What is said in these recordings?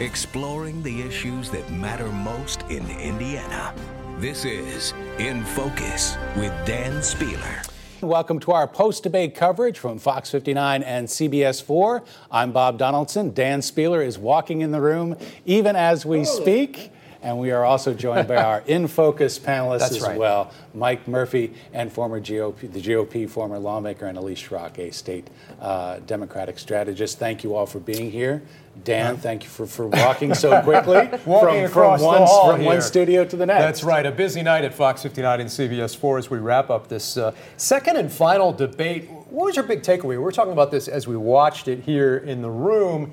exploring the issues that matter most in Indiana. This is In Focus with Dan Spehler. Welcome to our post debate coverage from Fox 59 and CBS 4. I'm Bob Donaldson. Dan Spehler is walking in the room even as we speak. And we are also joined by our in focus panelists That's as right. well Mike Murphy and former GOP, the GOP former lawmaker, and Elise Schrock, a state uh, Democratic strategist. Thank you all for being here. Dan, thank you for, for walking so quickly Walking from, from, one, from one studio to the next. That's right. A busy night at Fox 59 and CBS 4 as we wrap up this uh, second and final debate. What was your big takeaway? We were talking about this as we watched it here in the room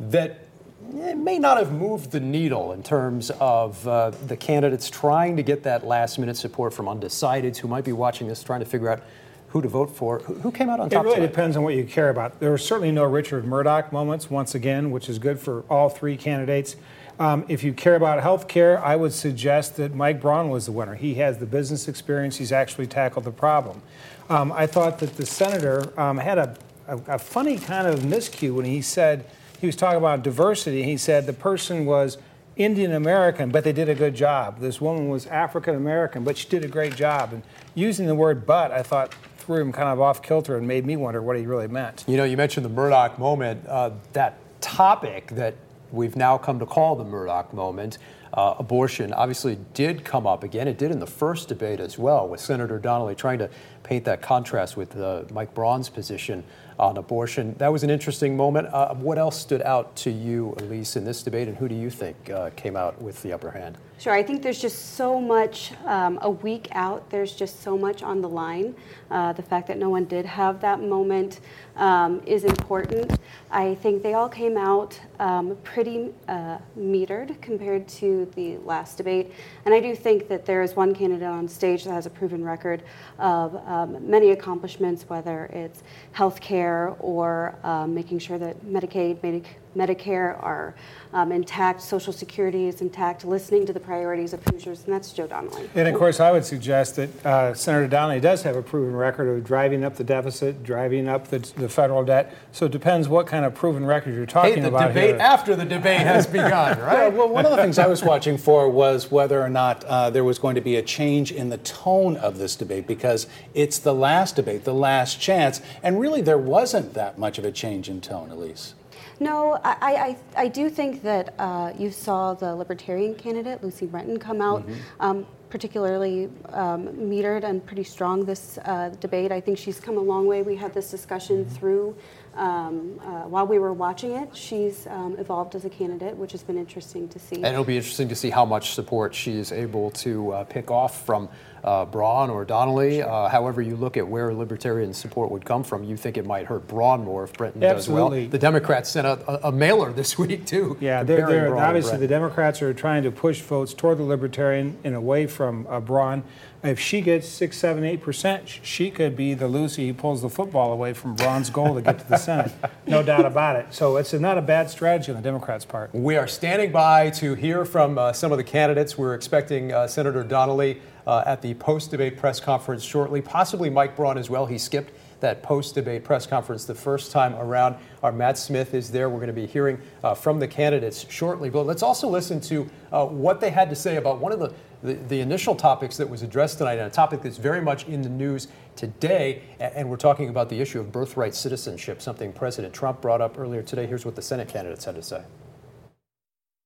that it may not have moved the needle in terms of uh, the candidates trying to get that last minute support from undecideds who might be watching this, trying to figure out who to vote for. Who, who came out on top? It really tonight? depends on what you care about. There were certainly no Richard Mourdock moments, once again, which is good for all three candidates. Um, if you care about health care, I would suggest that Mike Braun was the winner. He has the business experience, he's actually tackled the problem. Um, I thought that the senator um, had a, a, a funny kind of miscue when he said, he was talking about diversity. He said the person was Indian American, but they did a good job. This woman was African American, but she did a great job. And using the word but, I thought threw him kind of off kilter and made me wonder what he really meant. You know, you mentioned the Mourdock moment. Uh, that topic that we've now come to call the Mourdock moment, uh, abortion, obviously did come up again. It did in the first debate as well, with Senator Donnelly trying to paint that contrast with uh, Mike Braun's position on abortion. That was an interesting moment. Uh, what else stood out to you, Elise, in this debate, and who do you think uh, came out with the upper hand? Sure, I think there's just so much, um, a week out, there's just so much on the line. Uh, the fact that no one did have that moment um, is important. I think they all came out um, pretty uh, metered compared to the last debate. And I do think that there is one candidate on stage that has a proven record of um, many accomplishments, whether it's health care or um, making sure that Medicaid, Medic- Medicare are um, intact, Social Security is intact, listening to the priorities of Hoosiers, and that's Joe Donnelly. And of course, I would suggest that uh, Senator Donnelly does have a proven record of driving up the deficit, driving up the, the federal debt. So it depends what kind of proven record you're talking Hey, the about debate here. after the debate has begun, Yeah, right? well, one of the things I was watching for was whether or not uh, there was going to be a change in the tone of this debate because it's the last debate, the last chance, and really there wasn't that much of a change in tone, Elise. No, I, I, I do think that uh, you saw the Libertarian candidate, Lucy Brenton, come out. Um, particularly um, metered and pretty strong this uh, debate. I think she's come a long way. We had this discussion through um, uh, while we were watching it. She's um, evolved as a candidate, which has been interesting to see. And it'll be interesting to see how much support she is able to uh, pick off from uh, Braun or Donnelly. Uh, however, you look at where libertarian support would come from, you think it might hurt Braun more if Brenton does well. Absolutely. The Democrats sent out a, a mailer this week, too. Yeah, they're, they're, obviously the Democrats are trying to push votes toward the Libertarian and away from uh, Braun. If she gets six, seven, eight percent, she could be the Lucy who pulls the football away from Braun's goal to get to the Senate. No doubt about it. So it's not a bad strategy on the Democrats' part. We are standing by to hear from uh, some of the candidates. We're expecting uh, Senator Donnelly uh, at the post debate press conference shortly, possibly Mike Braun as well. He skipped that post debate press conference the first time around. Our Matt Smith is there. We're going to be hearing uh, from the candidates shortly. But let's also listen to uh, what they had to say about one of the, the, the initial topics that was addressed tonight, and a topic that's very much in the news today. And we're talking about the issue of birthright citizenship, something President Trump brought up earlier today. Here's what the Senate candidates had to say.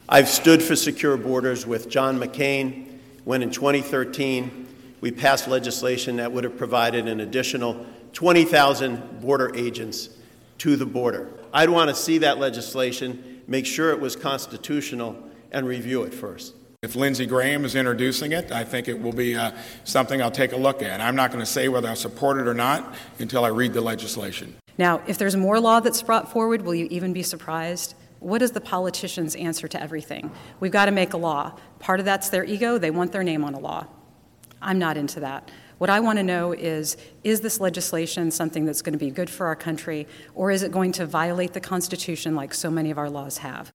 I've stood for secure borders with John McCain when in 2013 we passed legislation that would have provided an additional 20,000 border agents to the border. I'd want to see that legislation, make sure it was constitutional, and review it first. If Lindsey Graham is introducing it, I think it will be uh, something I'll take a look at. I'm not going to say whether I support it or not until I read the legislation. Now, if there's more law that's brought forward, will you even be surprised? What is the politician's answer to everything? We've got to make a law. Part of that's their ego, they want their name on a law. I'm not into that. What I want to know is is this legislation something that's going to be good for our country, or is it going to violate the Constitution like so many of our laws have?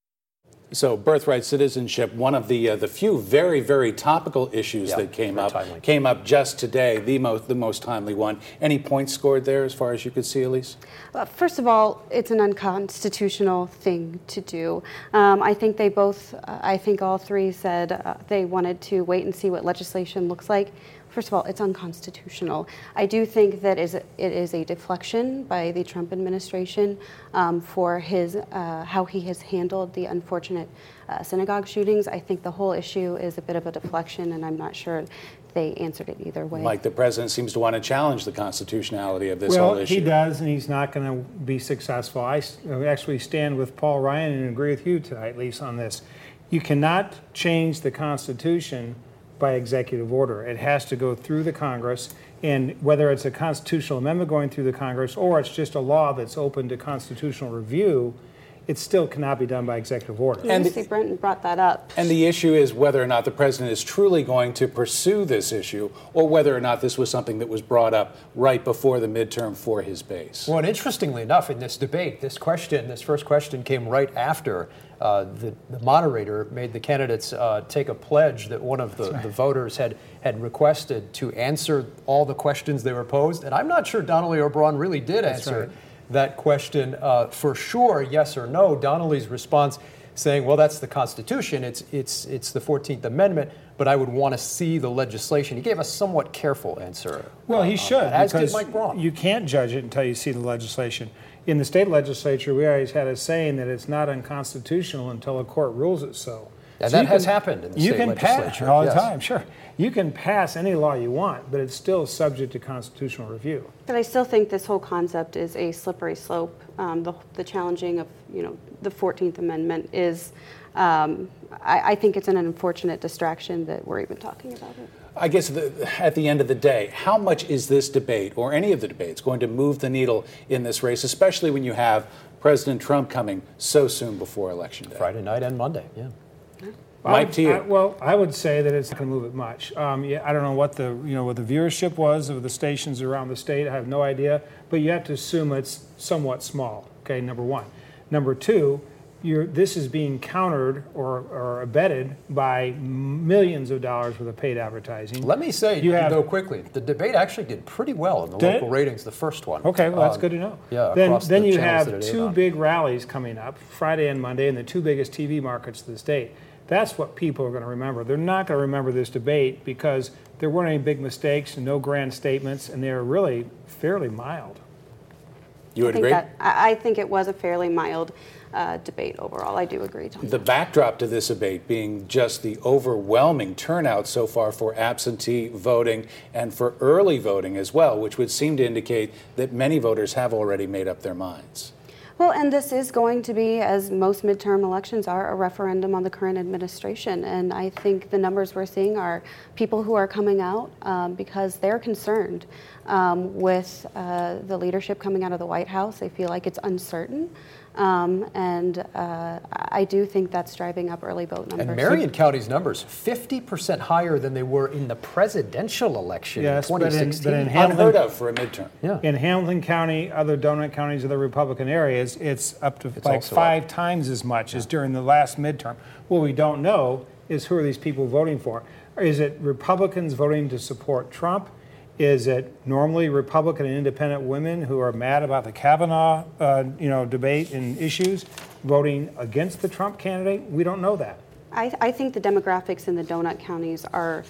So, birthright citizenship, one of the uh, the few very very topical issues Yeah, that came very up, timely. came up just today. The most the most timely one. Any points scored there, as far as you could see, Elise? Uh, First of all, it's an unconstitutional thing to do. Um, I think they both, uh, I think all three said uh, they wanted to wait and see what legislation looks like. First of all, it's unconstitutional. I do think that is it is a deflection by the Trump administration um, for his uh, how he has handled the unfortunate uh, synagogue shootings. I think the whole issue is a bit of a deflection, and I'm not sure they answered it either way. Like the president seems to want to challenge the constitutionality of this well, whole issue. he does, and he's not going to be successful. I actually stand with Paul Ryan and agree with you tonight, Lisa, on this. You cannot change the Constitution by executive order. It has to go through the Congress, and whether it's a constitutional amendment going through the Congress or it's just a law that's open to constitutional review, it still cannot be done by executive order. And- Lucy Brenton brought that up. And the issue is whether or not the president is truly going to pursue this issue, or whether or not this was something that was brought up right before the midterm for his base. Well, and interestingly enough, in this debate, this question, this first question came right after uh, the, the moderator made the candidates uh, take a pledge that one of the, the voters had, had requested to answer all the questions they were posed. And I'm not sure Donnelly or Braun really did answer right. That question uh, for sure, yes or no. Donnelly's response saying, well, that's the Constitution, it's, it's, it's the 14th Amendment, but I would want to see the legislation. He gave a somewhat careful answer. Well, he uh, should, As did Mike Braun. you can't judge it until you see the legislation. In the state legislature, we always had a saying that it's not unconstitutional until a court rules it so. And So that has can- happened in the you state can legislature, pass all the yes. time, sure. You can pass any law you want, but it's still subject to constitutional review. But I still think this whole concept is a slippery slope. Um, the, the challenging of, you know, the 14th Amendment is, um, I, I think it's an unfortunate distraction that we're even talking about it. I guess the, at the end of the day, how much is this debate, or any of the debates, going to move the needle in this race, especially when you have President Trump coming so soon before Election Day? Friday night and Monday, yeah. Mike, to you. I- well, I would say that it's not going to move it much. Um, yeah, I don't know what the you know what the viewership was of the stations around the state. I have no idea, but you have to assume it's somewhat small. Okay, number one. Number two, you're, this is being countered or, or abetted by millions of dollars worth of paid advertising. Let me say, You have- though, quickly, the debate actually did pretty well in the Did it? local ratings, the first one. Okay, well, that's Um, good to know. Yeah, Then, across then the you have that it aired two big rallies coming up, Friday and Monday, in the two biggest TV markets of the state. That's what people are going to remember. They're not going to remember this debate because there weren't any big mistakes and no grand statements, and they were really fairly mild. You I would think agree? that I, I think it was a fairly mild uh, debate overall. I do agree, Tom. The backdrop to this debate being just the overwhelming turnout so far for absentee voting and for early voting as well, which would seem to indicate that many voters have already made up their minds. Well, and this is going to be, as most midterm elections are, a referendum on the current administration. And I think the numbers we're seeing are people who are coming out um, because they're concerned um, with uh, the leadership coming out of the White House. They feel like it's uncertain. Um, and uh, I do think that's driving up early vote numbers. And Marion County's numbers, 50% higher than they were in the presidential election Yes, in but in- but in Ham- Unheard of for a midterm. yeah. In Hamilton County, other donut counties, other Republican areas, it's up to like also up. five times as much as during the last midterm. What we don't know is who are these people voting for? Is it Republicans voting to support Trump? Is it normally Republican and independent women who are mad about the Kavanaugh, uh, you know, debate and issues, voting against the Trump candidate? We don't know that. I, I think the demographics in the donut counties are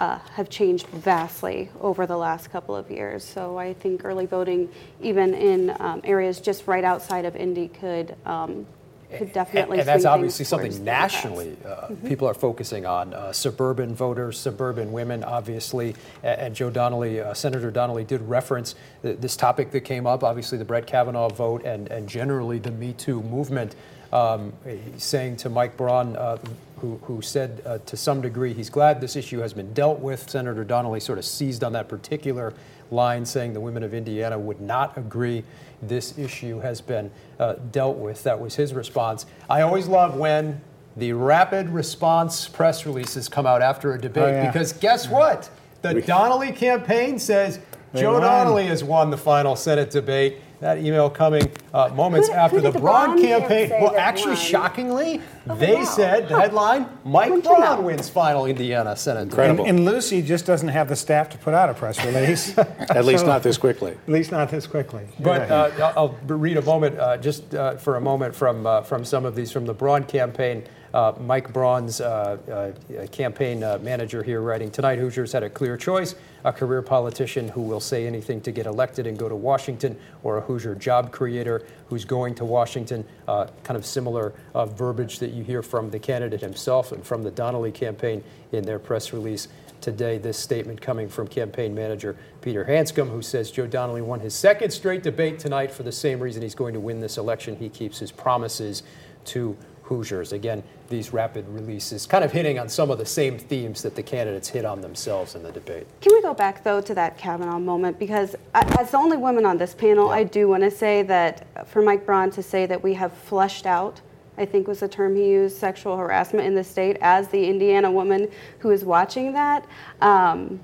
uh, have changed vastly over the last couple of years. So I think early voting, even in um, areas just right outside of Indy, could um, could definitely. and, and that's obviously something towards the Democrats. nationally uh, people are focusing on. Uh, suburban voters, suburban women, obviously. And, and Joe Donnelly, uh, Senator Donnelly, did reference th- this topic that came up, obviously the Brett Kavanaugh vote and, and generally the Me Too movement. Um, saying to Mike Braun, uh, who, who said uh, to some degree he's glad this issue has been dealt with. Senator Donnelly sort of seized on that particular line, saying the women of Indiana would not agree this issue has been uh, dealt with. That was his response. I always love when the rapid response press releases come out after a debate Oh, yeah. because guess what? The Donnelly campaign says Joe won. Donnelly has won the final Senate debate. That email coming uh, moments Who- after who the did the Braun Braun campaign. Well, actually, won? shockingly, Oh, they wow. said the headline: Mike Wouldn't you Braun know? wins final Indiana Senate. Incredible. And, and Lucy just doesn't have the staff to put out a press release. At least So- not this quickly. At least not this quickly. But Yeah. uh, I'll I'll read a moment, uh, just uh, for a moment, from uh, from some of these from the Braun campaign. Uh, Mike Braun's uh, uh, campaign uh, manager here writing tonight. Hoosiers had a clear choice: a career politician who will say anything to get elected and go to Washington, or a Hoosier job creator who's going to Washington. Uh, kind of similar uh, verbiage that you hear from the candidate himself and from the Donnelly campaign in their press release today. This statement coming from campaign manager Peter Hanscom, who says Joe Donnelly won his second straight debate tonight for the same reason he's going to win this election. He keeps his promises to Hoosiers. Again, these rapid releases kind of hitting on some of the same themes that the candidates hit on themselves in the debate. Can we go back though to that Kavanaugh moment? Because as the only woman on this panel, I do want to say that for Mike Braun to say that we have flushed out, I think was the term he used, sexual harassment in the state, as the Indiana woman who is watching that. Um,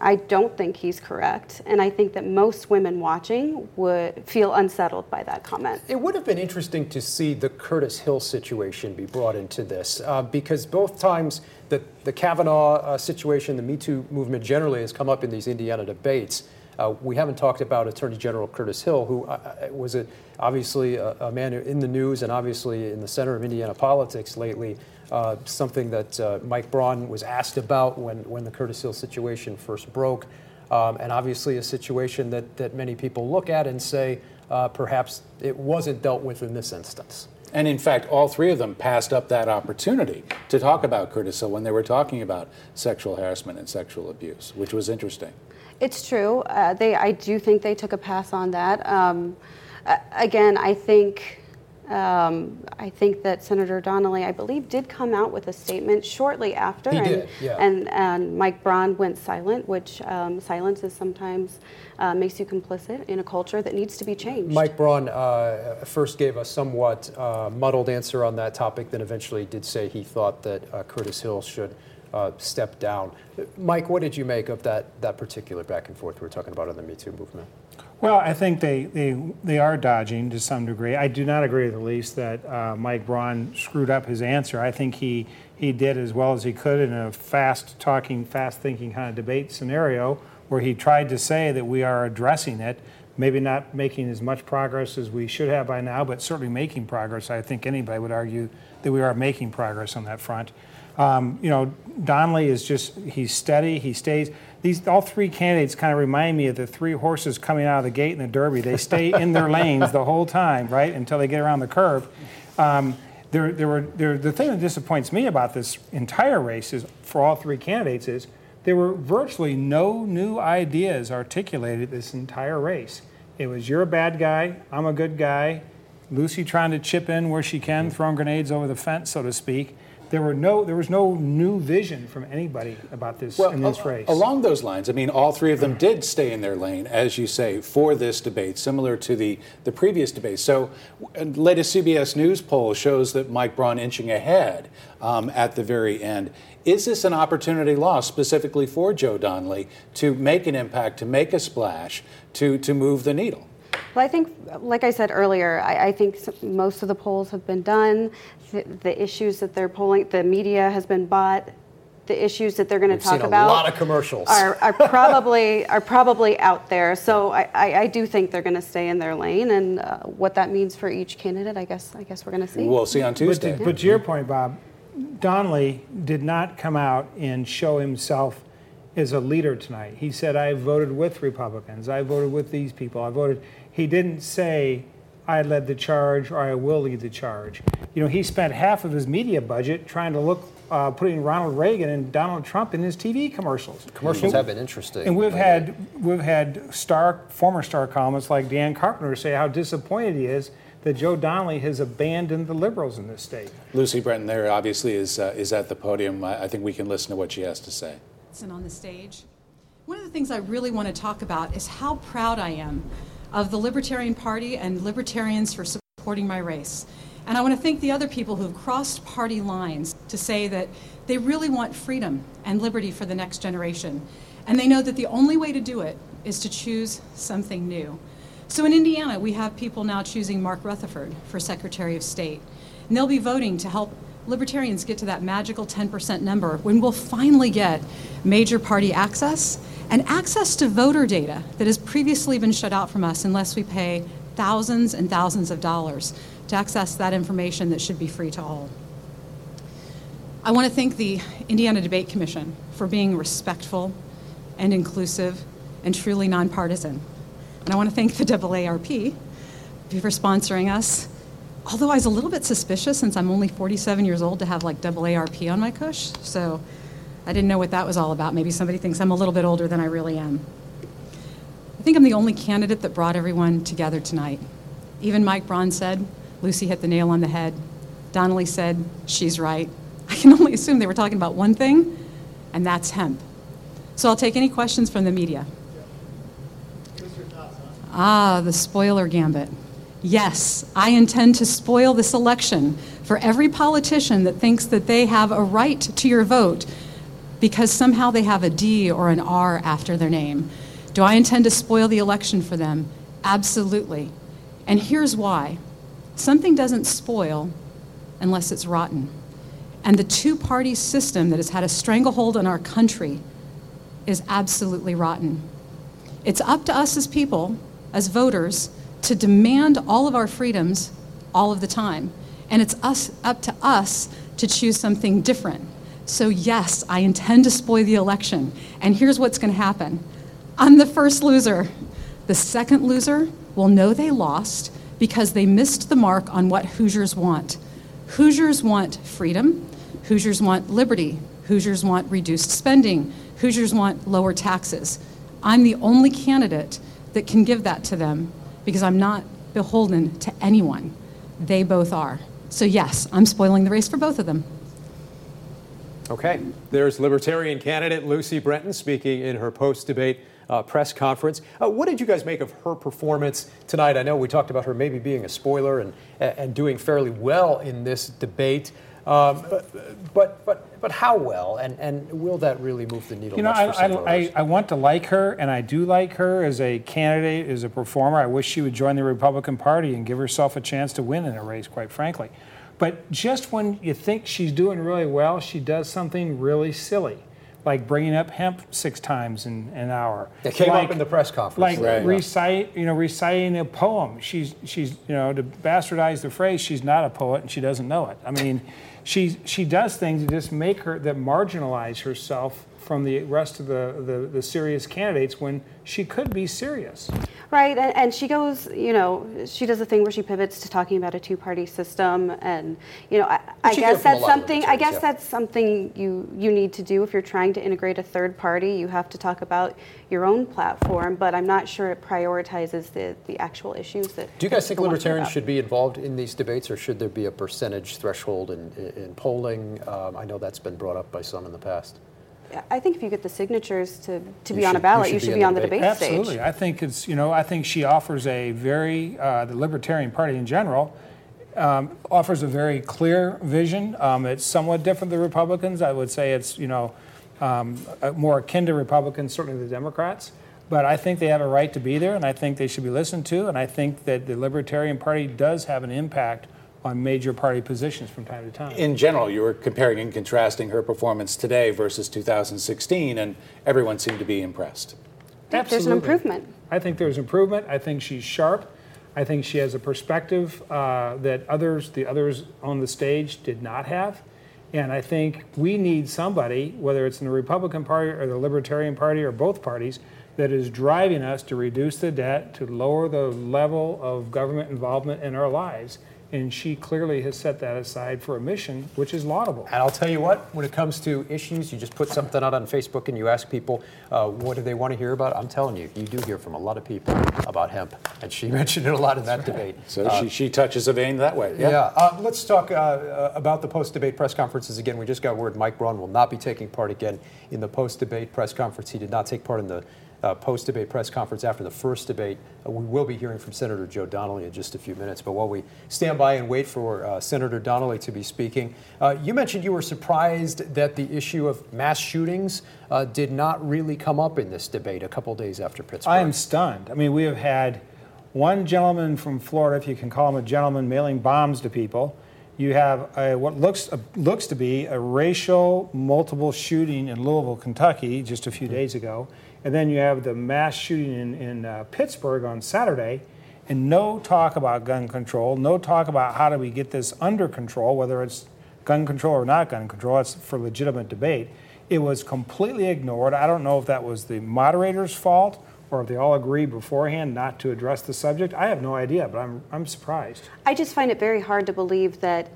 I don't think he's correct, and I think that most women watching would feel unsettled by that comment. It would have been interesting to see the Curtis Hill situation be brought into this uh, because both times the, the Kavanaugh uh, situation, the Me Too movement generally has come up in these Indiana debates. Uh, we haven't talked about Attorney General Curtis Hill, who uh, uh, was a, obviously a, a man in the news and obviously in the center of Indiana politics lately. Uh, something that uh, Mike Braun was asked about when, when the Curtis Hill situation first broke, um, and obviously a situation that, that many people look at and say uh, perhaps it wasn't dealt with in this instance. And in fact, all three of them passed up that opportunity to talk about Curtis Hill when they were talking about sexual harassment and sexual abuse, which was interesting. It's true. Uh, they, I do think they took a pass on that. Um, uh, again, I think, um, I think that Senator Donnelly, I believe, did come out with a statement shortly after, He and, did, yeah. and and Mike Braun went silent, which um, silence is sometimes uh, makes you complicit in a culture that needs to be changed. Mike Braun uh, first gave a somewhat uh, muddled answer on that topic, then eventually did say he thought that uh, Curtis Hill should uh, step down. Mike, what did you make of that, that particular back and forth we were talking about in the Me Too movement? Well, I think they, they, they are dodging to some degree. I do not agree with Elise that uh, Mike Braun screwed up his answer. I think he, he did as well as he could in a fast talking, fast thinking kind of debate scenario where he tried to say that we are addressing it, maybe not making as much progress as we should have by now, but certainly making progress. I think anybody would argue that we are making progress on that front. Um, you know, Donnelly is just, he's steady, he stays. These, all three candidates kind of remind me of the three horses coming out of the gate in the Derby. They stay in their lanes the whole time, right, until they get around the curve. Um, there, there were, there, the thing that disappoints me about this entire race is, for all three candidates is there were virtually no new ideas articulated this entire race. It was you're a bad guy, I'm a good guy, Lucy trying to chip in where she can, throwing grenades over the fence, so to speak. There were no, there was no new vision from anybody about this in this al- race. Along those lines, I mean, all three of them did stay in their lane, as you say, for this debate, similar to the, the previous debate. So, latest CBS News poll shows that Mike Braun inching ahead um, at the very end. Is this an opportunity lost specifically for Joe Donnelly to make an impact, to make a splash, to, to move the needle? Well, I think, like I said earlier, I, I think most of the polls have been done. The, the issues that they're polling, the media has been bought. The issues that they're going to We've talk seen a about lot of commercials. are, are probably are probably out there. So I, I, I do think they're going to stay in their lane, and uh, what that means for each candidate, I guess I guess we're going to see. We'll see on But Tuesday. to, but to your point, Bob, Donnelly did not come out and show himself as a leader tonight. He said, I voted with Republicans. I voted with these people. I voted. He didn't say, I led the charge or I will lead the charge. You know, he spent half of his media budget trying to look, uh, putting Ronald Reagan and Donald Trump in his TV commercials. Commercials have been interesting. And we've lately. had we've had star former star columnists like Dan Carpenter say how disappointed he is that Joe Donnelly has abandoned the liberals in this state. Lucy Brenton there obviously is, uh, is at the podium. I, I think we can listen to what she has to say. and on the stage. One of the things I really want to talk about is how proud I am of the Libertarian Party and libertarians for supporting my race. And I want to thank the other people who have crossed party lines to say that they really want freedom and liberty for the next generation. And they know that the only way to do it is to choose something new. So in Indiana, we have people now choosing Mark Rutherford for Secretary of State. And they'll be voting to help libertarians get to that magical 10% number when we'll finally get major party access and access to voter data that has previously been shut out from us unless we pay thousands and thousands of dollars to access that information that should be free to all. I want to thank the Indiana Debate Commission for being respectful and inclusive and truly nonpartisan. And I want to thank the AARP for sponsoring us. Although I was a little bit suspicious since I'm only 47 years old to have like AARP on my cush, so I didn't know what that was all about. Maybe somebody thinks I'm a little bit older than I really am. I think I'm the only candidate that brought everyone together tonight. Even Mike Braun said, Lucy hit the nail on the head. Donnelly said, she's right. I can only assume they were talking about one thing, and that's hemp. So I'll take any questions from the media. Ah, the spoiler gambit. Yes, I intend to spoil this election for every politician that thinks that they have a right to your vote because somehow they have a D or an R after their name. Do I intend to spoil the election for them? Absolutely. And here's why something doesn't spoil unless it's rotten. And the two party system that has had a stranglehold on our country is absolutely rotten. It's up to us as people, as voters, to demand all of our freedoms all of the time. And it's us, up to us to choose something different. So, yes, I intend to spoil the election. And here's what's going to happen I'm the first loser. The second loser will know they lost because they missed the mark on what Hoosiers want. Hoosiers want freedom, Hoosiers want liberty, Hoosiers want reduced spending, Hoosiers want lower taxes. I'm the only candidate that can give that to them because I'm not beholden to anyone. They both are. So, yes, I'm spoiling the race for both of them. Okay. There's Libertarian candidate Lucy Brenton speaking in her post debate uh, press conference. Uh, what did you guys make of her performance tonight? I know we talked about her maybe being a spoiler and, and doing fairly well in this debate. Um, but, but, but, but how well, and, and will that really move the needle? You know, I, I, I, I, want to like her, and I do like her as a candidate, as a performer. I wish she would join the Republican Party and give herself a chance to win in a race, quite frankly. But just when you think she's doing really well, she does something really silly like bringing up hemp six times in, an hour. It came like, up in the press conference. Like right. recite, you know, reciting a poem. She's she's you know to bastardize the phrase, she's not a poet and she doesn't know it. I mean, she she does things to just make her that marginalize herself from the rest of the, the, the serious candidates when she could be serious. Right, and, and, she goes, you know, she does a thing where she pivots to talking about a two-party system, and you know, I, I guess that's something. I guess yeah. that's something you you need to do if you're trying to integrate a third party. You have to talk about your own platform, but I'm not sure it prioritizes the the actual issues that. Do you guys think libertarians should be involved in these debates, or should there be a percentage threshold in, in polling? Um, I know that's been brought up by some in the past. I think if you get the signatures to, to be should, on a ballot, you should, you should be, be on the debate, debate Absolutely. stage. Absolutely. I think it's, you know, I think she offers a very, uh, the Libertarian Party in general, um, offers a very clear vision. Um, it's somewhat different than Republicans. I would say it's, you know, um, more akin to Republicans, certainly the Democrats. But I think they have a right to be there, and I think they should be listened to. And I think that the Libertarian Party does have an impact on major party positions from time to time. In general, you were comparing and contrasting her performance today versus 2016, and everyone seemed to be impressed. Absolutely. There's an improvement. I think there's improvement. I think she's sharp. I think she has a perspective uh, that others, the others on the stage, did not have. And I think we need somebody, whether it's in the Republican Party or the Libertarian Party or both parties, that is driving us to reduce the debt, to lower the level of government involvement in our lives and she clearly has set that aside for a mission, which is laudable. And I'll tell you what, when it comes to issues, you just put something out on Facebook and you ask people, uh, what do they want to hear about? I'm telling you, you do hear from a lot of people about hemp. And she mentioned it a lot in that debate. So uh, she, she touches a vein that way. Yeah. yeah. Uh, let's talk uh, uh, about the post debate press conferences again. We just got word Mike Braun will not be taking part again in the post debate press conference. He did not take part in the uh, post debate press conference after the first debate. Uh, we will be hearing from Senator Joe Donnelly in just a few minutes. But while we stand by and wait for uh, Senator Donnelly to be speaking, uh, you mentioned you were surprised that the issue of mass shootings uh, did not really come up in this debate a couple days after Pittsburgh. I am stunned. I mean, we have had one gentleman from Florida, if you can call him a gentleman, mailing bombs to people. You have a, what looks uh, looks to be a racial multiple shooting in Louisville, Kentucky, just a few days ago, and then you have the mass shooting in, in uh, Pittsburgh on Saturday, and no talk about gun control, no talk about how do we get this under control, whether it's gun control or not gun control. It's for legitimate debate. It was completely ignored. I don't know if that was the moderator's fault or if they all agreed beforehand not to address the subject. I have no idea, but I'm, I'm surprised. I just find it very hard to believe that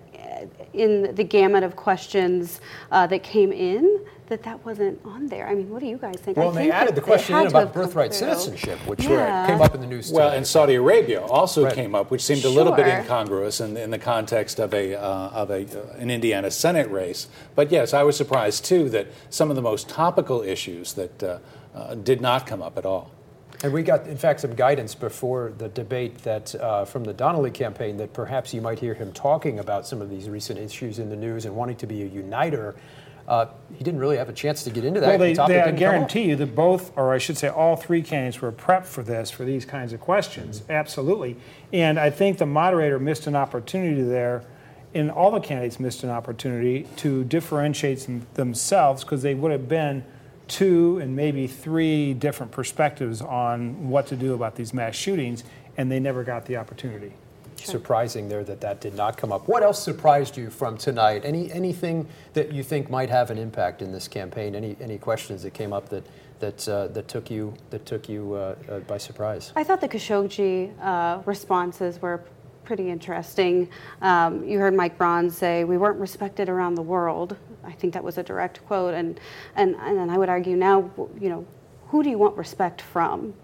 in the gamut of questions uh, that came in, that that wasn't on there. I mean, what do you guys think? Well, I they think added the question in about birthright citizenship, which Yeah. came up in the news Well, today. and Saudi Arabia also Right. came up, which seemed a little bit incongruous in, in the context of a uh, of a uh, an Indiana Senate race. But yes, I was surprised too that some of the most topical issues that uh, uh, did not come up at all. And we got, in fact, some guidance before the debate that uh, from the Donnelly campaign that perhaps you might hear him talking about some of these recent issues in the news and wanting to be a uniter. Uh, he didn't really have a chance to get into that. Well, they, The they, I didn't come guarantee you that both, or I should say, all three candidates were prepped for this, for these kinds of questions. Mm-hmm. Absolutely. And I think the moderator missed an opportunity there, and all the candidates missed an opportunity to differentiate them, themselves because they would have been two and maybe three different perspectives on what to do about these mass shootings, and they never got the opportunity. Surprising there that that did not come up. What else surprised you from tonight? Any anything that you think might have an impact in this campaign? Any any questions that came up that that uh, that took you that took you uh, uh, by surprise? I thought the Khashoggi uh, responses were pretty interesting. Um, you heard Mike Braun say we weren't respected around the world. I think that was a direct quote, and and and I would argue now, you know, who do you want respect from?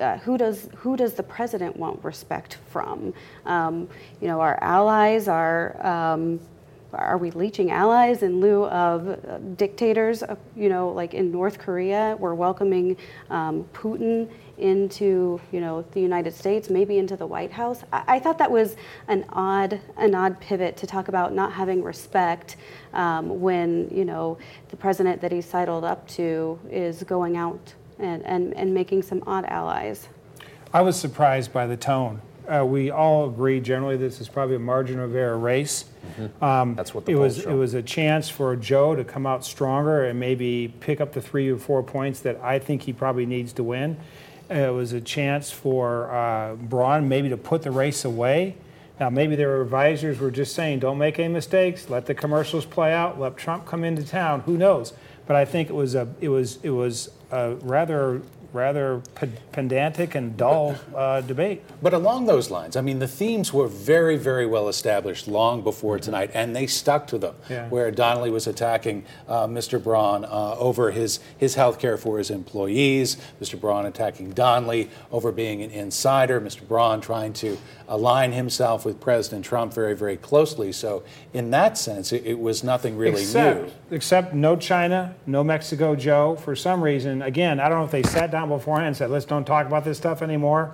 Uh, who does who does the president want respect from? Um, you know, our allies are. Um, are we leeching allies in lieu of uh, dictators? Uh, you know, like in North Korea, we're welcoming um, Putin into you know the United States, maybe into the White House. I, I thought that was an odd an odd pivot to talk about not having respect um, when you know the president that he sidled up to is going out and, and, and making some odd allies. I was surprised by the tone. Uh, we all agree generally this is probably a margin of error race. Um, That's what the it was. show. It was a chance for Joe to come out stronger and maybe pick up the three or four points that I think he probably needs to win. It was a chance for uh, Braun maybe to put the race away. Now maybe their advisors were just saying, "Don't make any mistakes. Let the commercials play out. Let Trump come into town." Who knows? But I think it was a. It was. It was a rather rather pe- pedantic and dull uh, debate. But along those lines, I mean, the themes were very, very well established long before tonight, and they stuck to them. Yeah. Where Donnelly was attacking uh, Mr. Braun uh, over his, his health care for his employees, Mr. Braun attacking Donnelly over being an insider, Mr. Braun trying to align himself with President Trump very, very closely. So, in that sense, it, it was nothing really except, new. Except no China, no Mexico Joe. For some reason, again, I don't know if they sat down beforehand and said, let's don't talk about this stuff anymore,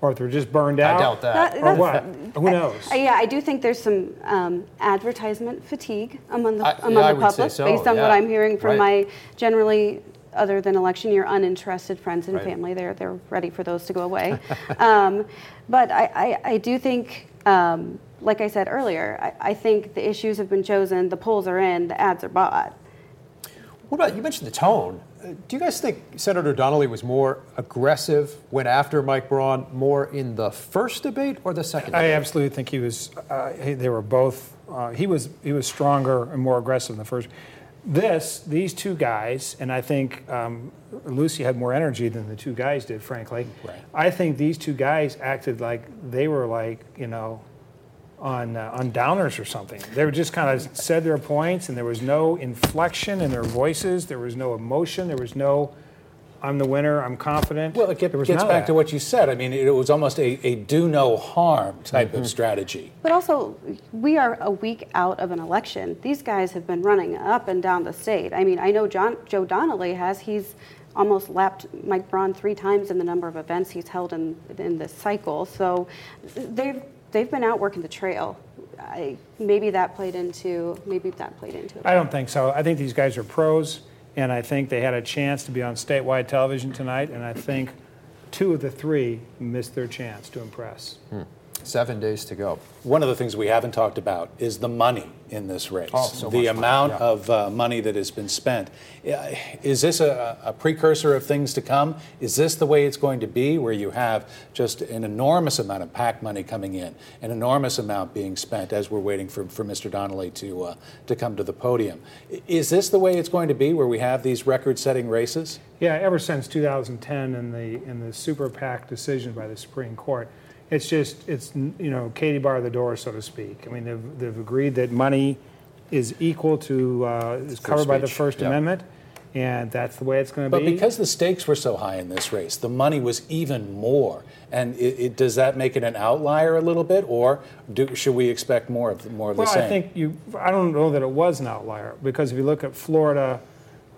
or if they're just burned out. I doubt that. that Or what? Who knows? Uh, yeah, I do think there's some um, advertisement fatigue among the I- among I the public, so, based on what. I'm hearing from Right. my generally, other than election year, uninterested friends and Right. family. They're they're ready for those to go away. um, but I, I, I do think. Um, like I said earlier, I, I think the issues have been chosen, the polls are in, the ads are bought. What about you mentioned the tone? Do you guys think Senator Donnelly was more aggressive, went after Mike Braun more in the first debate or the second? I debate? absolutely think he was. Uh, he, they were both. Uh, he was. He was stronger and more aggressive in the first. This, these two guys, and I think um, Lucy had more energy than the two guys did. Frankly, Right. I think these two guys acted like they were like you know, on uh, on downers or something. They were just kind of said their points, and there was no inflection in their voices. There was no emotion. There was no. I'm the winner. I'm confident. Well, it get, There was gets back that. to what you said. I mean, it was almost a, a do no harm type Mm-hmm. of strategy. But also, we are a week out of an election. These guys have been running up and down the state. I mean, I know John, Joe Donnelly has. He's almost lapped Mike Braun three times in the number of events he's held in, in this cycle. So they've, they've been out working the trail. I, maybe that played into maybe that played into it. I don't think so. I think these guys are pros, and I think they had a chance to be on statewide television tonight. And I think two of the three missed their chance to impress. Hmm. Seven days to go. One of the things we haven't talked about is the money in this race. Oh, so the much amount money, yeah. of uh, money that has been spent. Uh, Is this a, a precursor of things to come? Is this the way it's going to be, where you have just an enormous amount of PAC money coming in, an enormous amount being spent as we're waiting for, for Mr. Donnelly to, uh, to come to the podium? Is this the way it's going to be, where we have these record setting races? Yeah, ever since 2010 and the and the super PAC decision by the Supreme Court, it's just it's you know Katie bar the door, so to speak. I mean, they've, they've agreed that money is equal to uh, is covered by the speech, First yeah. Amendment, and that's the way it's going to be. But because the stakes were so high in this race, the money was even more. And it, it, does that make it an outlier a little bit, or do, should we expect more of more of well, the same? Well, I think you. I don't know that it was an outlier because if you look at Florida.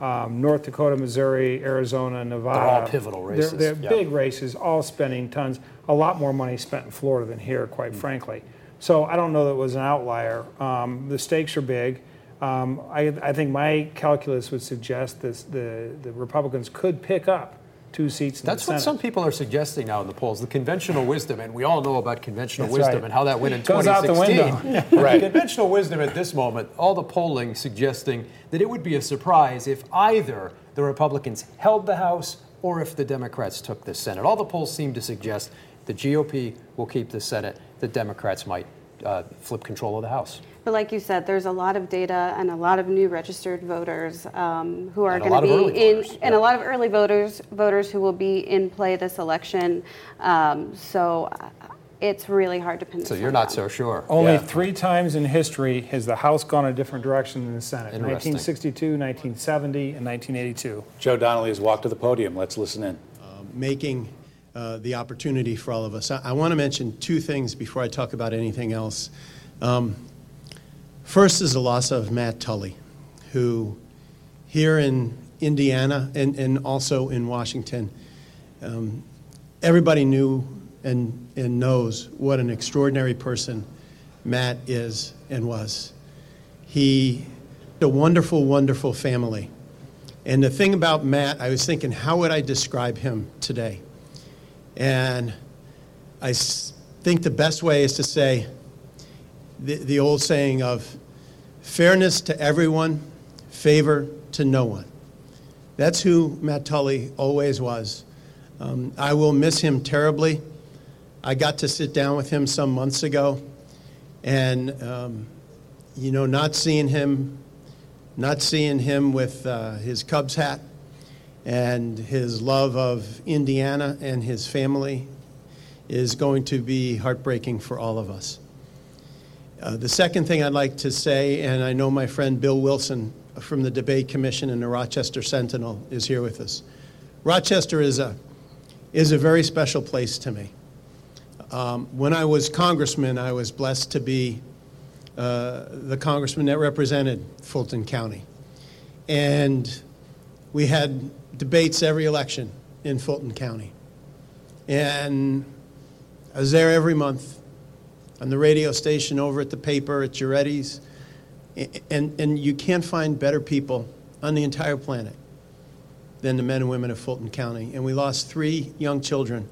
Um, North Dakota, Missouri, Arizona, Nevada. all pivotal races, They're, they're yeah. big races, all spending tons. A lot more money spent in Florida than here, quite frankly. So I don't know that it was an outlier. Um, the stakes are big. Um, I, I think my calculus would suggest this, the, the Republicans could pick up two seats in That's the what Senate. some people are suggesting now in the polls. The conventional wisdom, and we all know about conventional That's wisdom right. and how that went in Goes out the 2016. window. Right. Conventional wisdom at this moment, all the polling suggesting that it would be a surprise if either the Republicans held the House or if the Democrats took the Senate. All the polls seem to suggest the GOP will keep the Senate, the Democrats might uh, flip control of the House. But like you said, there's a lot of data and a lot of new registered voters um, who are going to be in, voters, and yeah. a lot of early voters voters who will be in play this election. Um, so uh, it's really hard to pin. So you're not down. so sure. Only Yeah. three times in history has the House gone a different direction than the Senate 1962, 1970, and 1982. Joe Donnelly has walked to the podium. Let's listen in. making uh, the opportunity for all of us. I, I want to mention two things before I talk about anything else. Um, first is the loss of Matt Tully, who here in Indiana and, and also in Washington, um, everybody knew and, and knows what an extraordinary person Matt is and was. He a wonderful, wonderful family. And the thing about Matt, I was thinking, how would I describe him today? And I think the best way is to say the, the old saying of fairness to everyone, favor to no one. That's who Matt Tully always was. Um, I will miss him terribly. I got to sit down with him some months ago, and um, you know, not seeing him not seeing him with uh, his Cubs hat and his love of Indiana and his family is going to be heartbreaking for all of us. Uh, the second thing I'd like to say, and I know my friend Bill Wilson from the Debate Commission and the Rochester Sentinel is here with us. Rochester is a, is a very special place to me. Um, when I was congressman, I was blessed to be uh, the congressman that represented Fulton County. And we had debates every election in Fulton County. And I was there every month on the radio station, over at the paper, at Giretti's. And, and you can't find better people on the entire planet than the men and women of Fulton County. And we lost three young children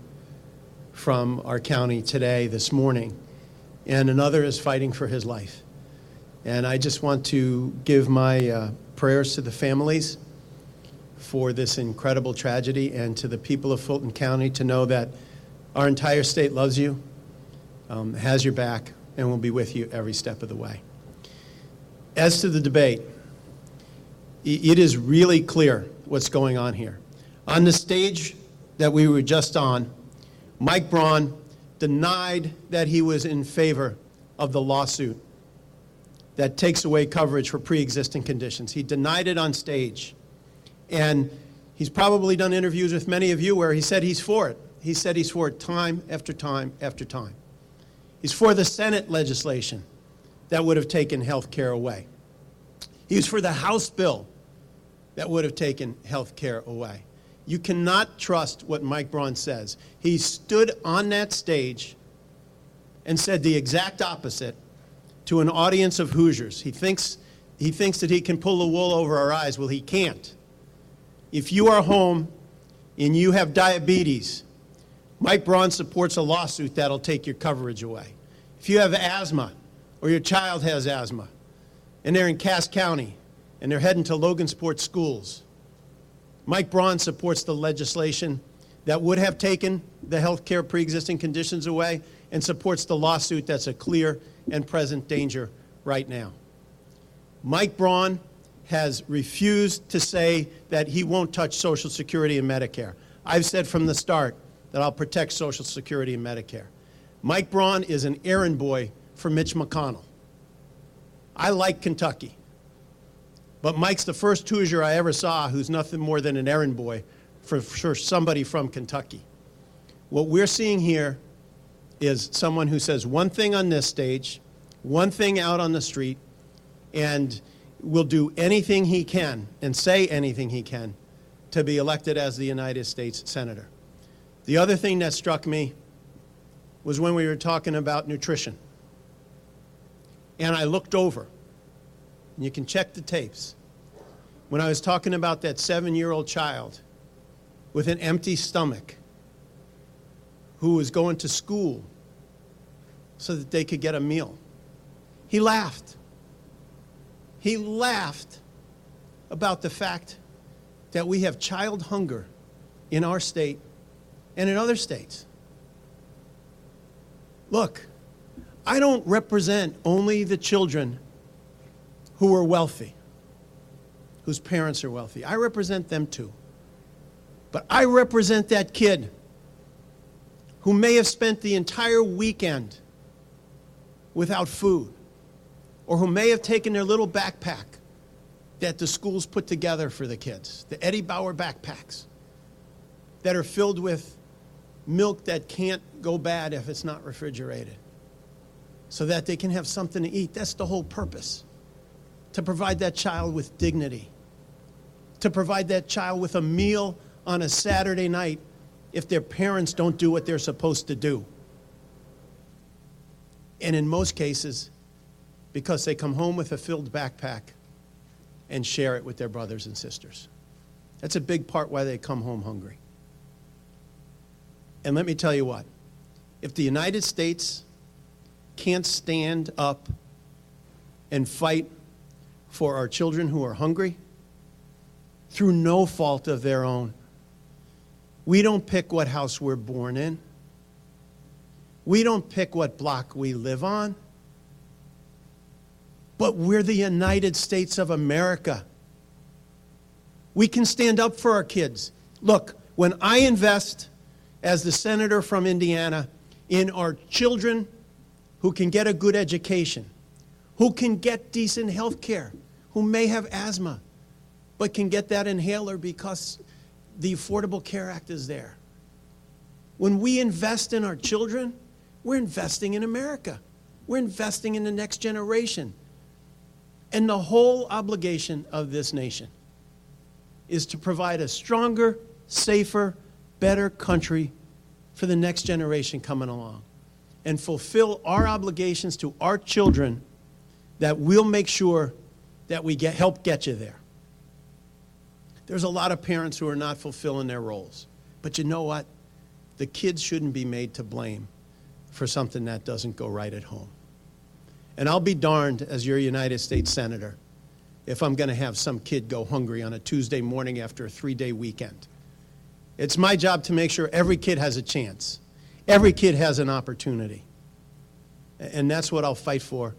from our county today, this morning and another is fighting for his life. And I just want to give my uh, prayers to the families for this incredible tragedy and to the people of Fulton County to know that our entire state loves you, um, has your back, and will be with you every step of the way. As to the debate, it is really clear what's going on here. On the stage that we were just on, Mike Braun denied that he was in favor of the lawsuit that takes away coverage for pre existing conditions. He denied it on stage. And he's probably done interviews with many of you where he said he's for it. He said he's for it time after time after time. He's for the Senate legislation that would have taken health care away. He was for the House bill that would have taken health care away. You cannot trust what Mike Braun says. He stood on that stage and said the exact opposite to an audience of Hoosiers. He thinks, he thinks that he can pull the wool over our eyes. Well, he can't. If you are home and you have diabetes Mike Braun supports a lawsuit that'll take your coverage away. If you have asthma or your child has asthma and they're in Cass County and they're heading to Logansport schools, Mike Braun supports the legislation that would have taken the health care pre existing conditions away and supports the lawsuit that's a clear and present danger right now. Mike Braun has refused to say that he won't touch Social Security and Medicare. I've said from the start that I'll protect Social Security and Medicare. Mike Braun is an errand boy for Mitch McConnell. I like Kentucky. But Mike's the first Hoosier I ever saw who's nothing more than an errand boy for, for somebody from Kentucky. What we're seeing here is someone who says one thing on this stage, one thing out on the street, and will do anything he can and say anything he can to be elected as the United States Senator. The other thing that struck me was when we were talking about nutrition. And I looked over, and you can check the tapes. When I was talking about that seven year old child with an empty stomach who was going to school so that they could get a meal, he laughed. He laughed about the fact that we have child hunger in our state and in other states. Look, I don't represent only the children who are wealthy, whose parents are wealthy. I represent them too. But I represent that kid who may have spent the entire weekend without food, or who may have taken their little backpack that the schools put together for the kids, the Eddie Bauer backpacks that are filled with milk that can't go bad if it's not refrigerated, so that they can have something to eat. That's the whole purpose to provide that child with dignity, to provide that child with a meal on a Saturday night if their parents don't do what they're supposed to do. And in most cases, because they come home with a filled backpack and share it with their brothers and sisters. That's a big part why they come home hungry. And let me tell you what if the United States can't stand up and fight for our children who are hungry through no fault of their own, we don't pick what house we're born in. We don't pick what block we live on. But we're the United States of America. We can stand up for our kids. Look, when I invest as the senator from Indiana in our children who can get a good education, who can get decent health care, who may have asthma, but can get that inhaler because the Affordable Care Act is there. When we invest in our children, we're investing in America. We're investing in the next generation. And the whole obligation of this nation is to provide a stronger, safer, better country for the next generation coming along and fulfill our obligations to our children that we'll make sure that we get, help get you there. There's a lot of parents who are not fulfilling their roles. But you know what? The kids shouldn't be made to blame for something that doesn't go right at home. And I'll be darned as your United States Senator if I'm going to have some kid go hungry on a Tuesday morning after a three day weekend. It's my job to make sure every kid has a chance, every kid has an opportunity. And that's what I'll fight for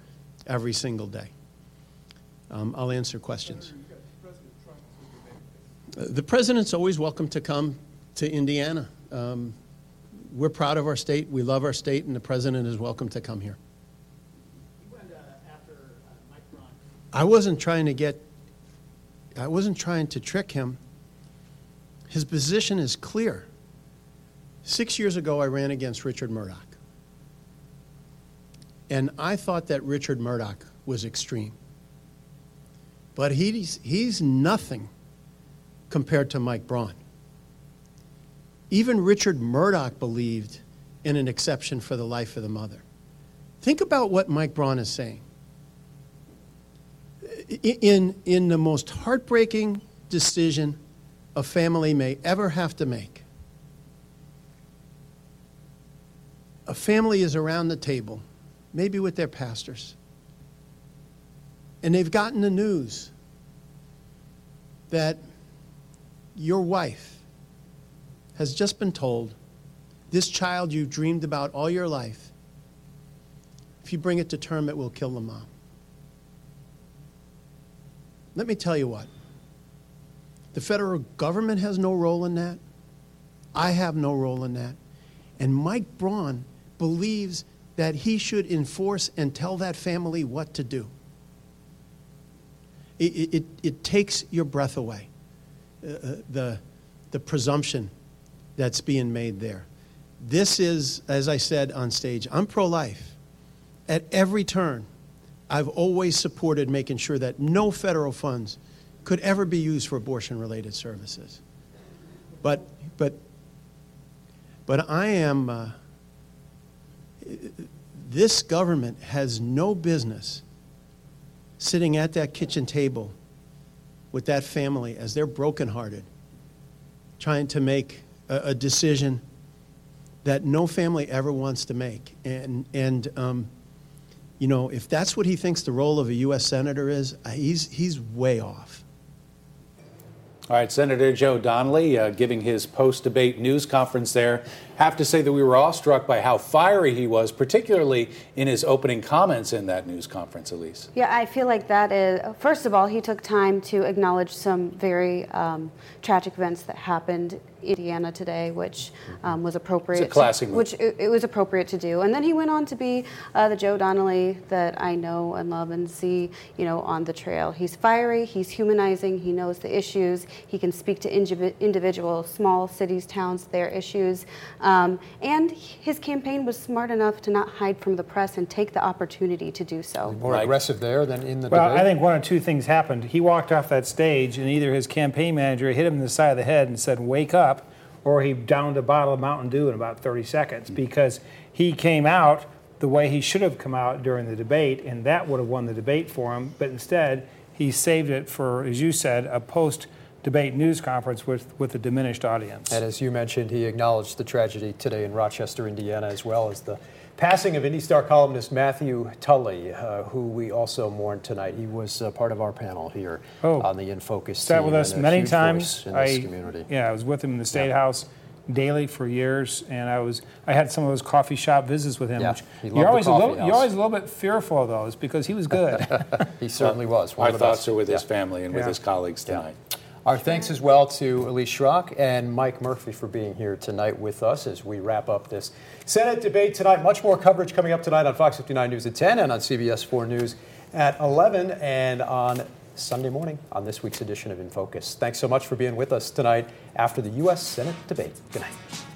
every single day. Um, I'll answer questions. The president's always welcome to come to Indiana. Um, we're proud of our state, we love our state, and the president is welcome to come here. I wasn't trying to get, I wasn't trying to trick him. His position is clear. Six years ago, I ran against Richard Mourdock. And I thought that Richard Mourdock was extreme. But he's, he's nothing compared to Mike Braun. Even Richard Mourdock believed in an exception for the life of the mother. Think about what Mike Braun is saying. In, in the most heartbreaking decision a family may ever have to make. a family is around the table, maybe with their pastors, and they've gotten the news that your wife has just been told this child you've dreamed about all your life, if you bring it to term, it will kill the mom. Let me tell you what the federal government has no role in that. I have no role in that. And Mike Braun believes that he should enforce and tell that family what to do. It, it, it takes your breath away, uh, uh, the, the presumption that's being made there. This is, as I said on stage, I'm pro life. At every turn, I've always supported making sure that no federal funds could ever be used for abortion related services. But, but, but I am, uh, this government has no business sitting at that kitchen table with that family as they're brokenhearted, trying to make a, a decision that no family ever wants to make. And, and um, you know, if that's what he thinks the role of a U.S. Senator is, uh, he's, he's way off. All right, Senator Joe Donnelly uh, giving his post debate news conference there. Have to say that we were all struck by how fiery he was, particularly in his opening comments in that news conference, Elise. Yeah, I feel like that is, first of all, he took time to acknowledge some very um, tragic events that happened Indiana today, which um, was appropriate. It's a classic to, which it, it, was appropriate to do. And then he went on to be uh, the Joe Donnelly that I know and love and see, you know, on the trail. He's fiery. He's humanizing. He knows the issues. He can speak to individual small cities, towns, their issues. Um, and his campaign was smart enough to not hide from the press and take the opportunity to do so. More right. aggressive there than in the well, debate. I think one or two things happened. He walked off that stage, and either his campaign manager hit him in the side of the head and said, "Wake up." Or he downed a bottle of Mountain Dew in about 30 seconds because he came out the way he should have come out during the debate, and that would have won the debate for him. But instead, he saved it for, as you said, a post debate news conference with, with a diminished audience. And as you mentioned, he acknowledged the tragedy today in Rochester, Indiana, as well as the passing of Indy Star columnist Matthew Tully, uh, who we also mourned tonight. He was uh, part of our panel here oh, on the In Focus sat with us many times. in I, community. Yeah, I was with him in the State yeah. House daily for years, and I was I had some of those coffee shop visits with him. Yeah, which you're always a little house. you're always a little bit fearful of those because he was good. he certainly was. One Our thoughts best. are with yeah. his family and with his colleagues tonight. Our thanks as well to Elise Shrock and Mike Murphy for being here tonight with us as we wrap up this Senate debate tonight. Much more coverage coming up tonight on Fox 59 News at 10 and on CBS 4 News at 11 and on Sunday morning on this week's edition of In Focus. Thanks so much for being with us tonight after the U.S. Senate debate. Good night.